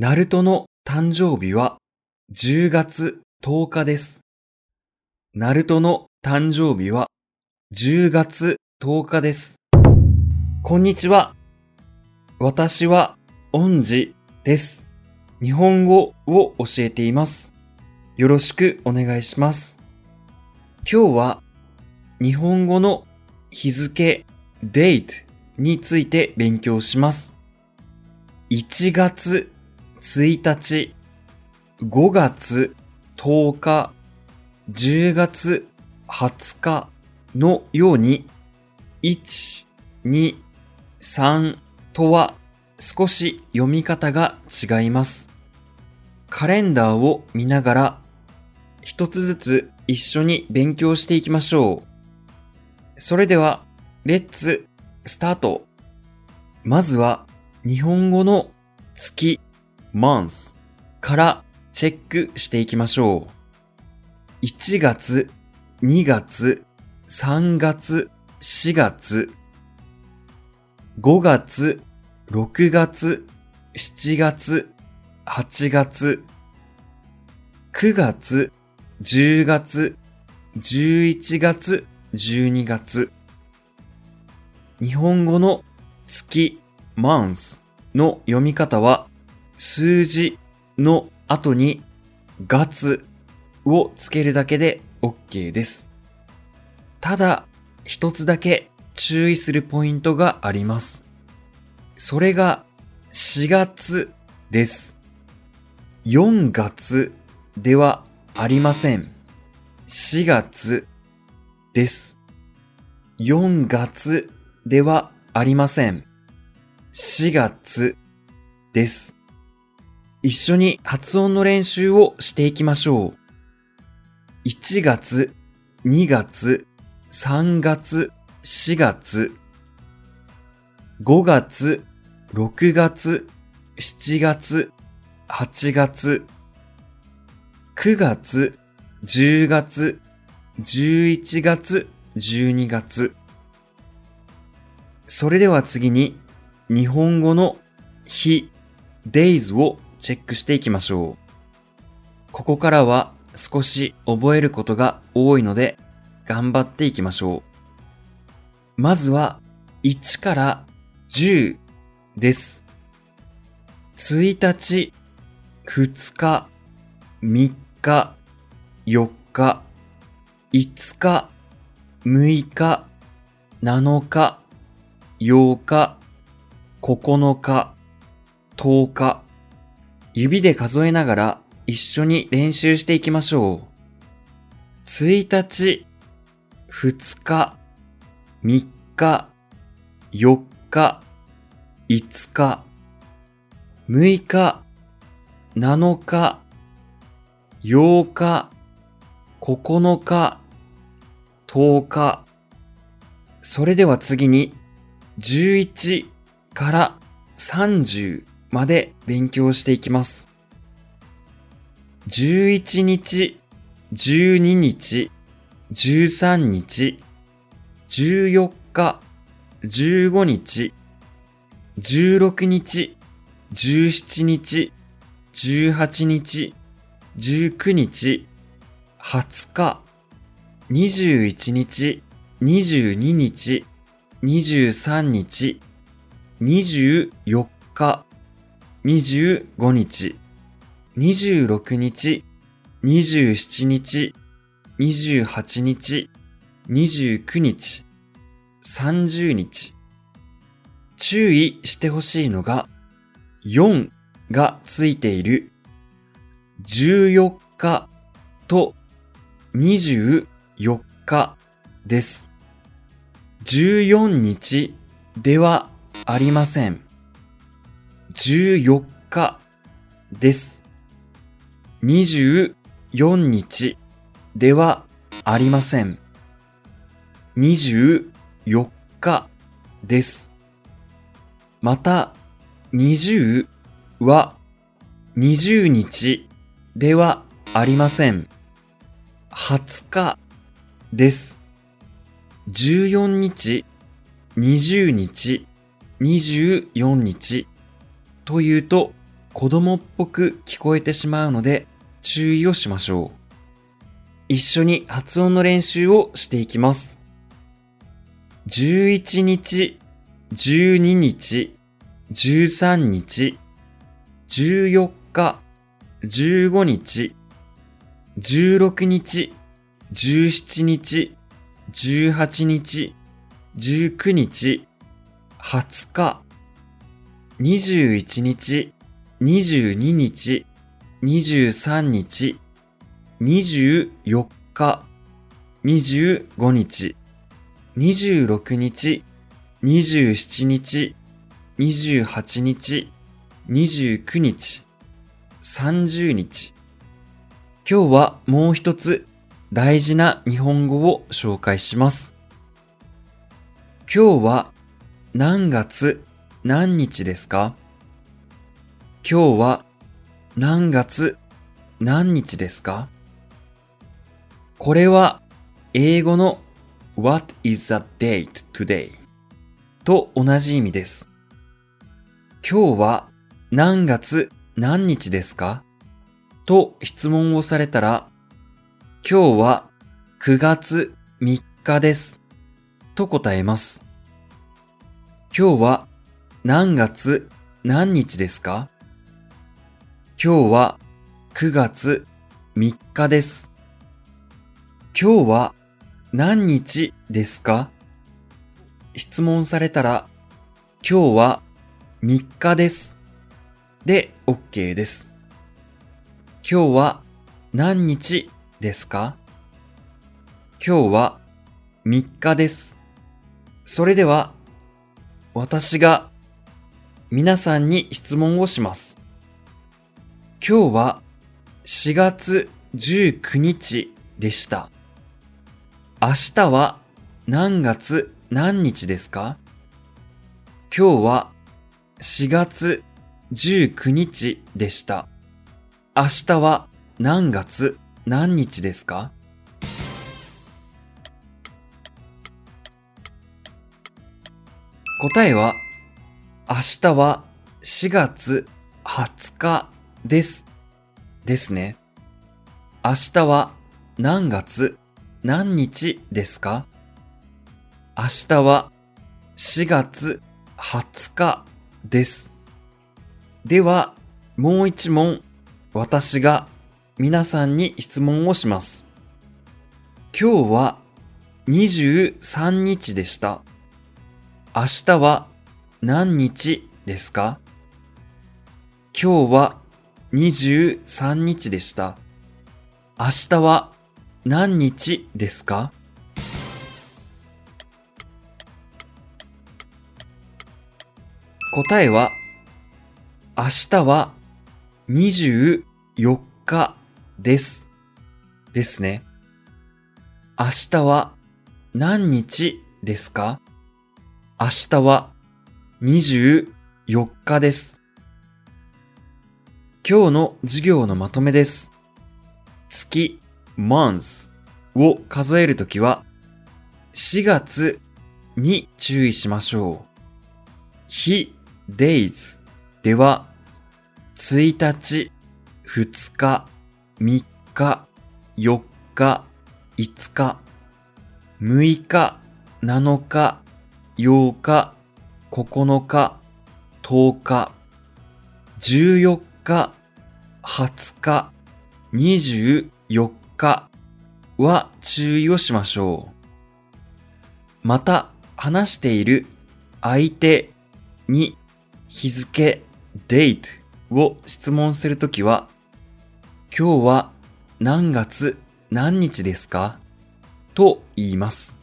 ナルトの誕生日は10月10日です。ナルトの誕生日は10月10日です。こんにちは。私は、恩師です。日本語を教えています。よろしくお願いします。今日は、日本語の日付、date について勉強します。1月1日、5月10日、10月20日のように、1、2、3とは少し読み方が違います。カレンダーを見ながら一つずつ一緒に勉強していきましょう。それでは、レッツスタート。まずは日本語の月 month からチェックしていきましょう。1月、2月、3月、4月、5月、6月、7月、8月、9月、10月、11月、12月。日本語の月 month の読み方は数字の後に月をつけるだけで OK です。ただ、一つだけ注意するポイントがあります。それが4月です。4月ではありません。4月です。4月ではありません。4月です。一緒に発音の練習をしていきましょう。1月、2月、3月、4月、5月、6月、7月、8月、9月、10月、11月、12月。それでは次に日本語の日、days をチェックしていきましょう。ここからは少し覚えることが多いので頑張っていきましょう。まずは1から10です。1日、2日、3日、4日、5日、6日、7日、8日、9日、10日。指で数えながら一緒に練習していきましょう。1日、2日、3日、4日、5日、6日、7日、8日、9日、10日。それでは次に11から30まで勉強していきます。11日、12日、13日、14日、15日、16日、17日、18日、19日、20日、21日、22日、23日、24日、25日、26日、27日、28日、29日、30日。注意してほしいのが、4がついている14日と24日です。14日ではありません。14日です。24日ではありません。24日です。また、20は20日ではありません。20日です。14日、20日、24日というと子供っぽく聞こえてしまうので注意をしましょう。一緒に発音の練習をしていきます。11日、12日、13日、14日、15日、16日、17日、18日、19日、20日、21日、22日、23日、24日、25日、26日、27日、28日、29日、30日。今日はもう一つ大事な日本語を紹介します。今日は何月何日ですか？今日は何月？何日ですか？これは英語の What is the date today? と同じ意味です。今日は何月何日ですか？と質問をされたら、今日は9月3日です。と答えます。今日は何月何日ですか？今日は9月3日です。今日は何日ですか？質問されたら、今日は3日です。で、OK です。今日は何日ですか？今日は3日です。それでは、私が皆さんに質問をします。今日は4月19日でした。明日は何月何日ですか？今日は4月19日でした。明日は何月何日ですか？答えは明日は4月20日です。ですね。明日は何月何日ですか？明日は4月20日です。では、もう一問、私が皆さんに質問をします。今日は23日でした。明日は何日ですか？今日は23日でした。明日は何日ですか？答えは、明日は24日です。ですね。明日は何日ですか？明日は24日です。今日の授業のまとめです。月 month を数えるときは、4月に注意しましょう。日 days では、1日、2日、3日、4日、5日、6日、7日、8日、9日、10日、14日、20日、24日は注意をしましょう。また、話している相手に日付、date を質問するときは、今日は何月何日ですか？と言います。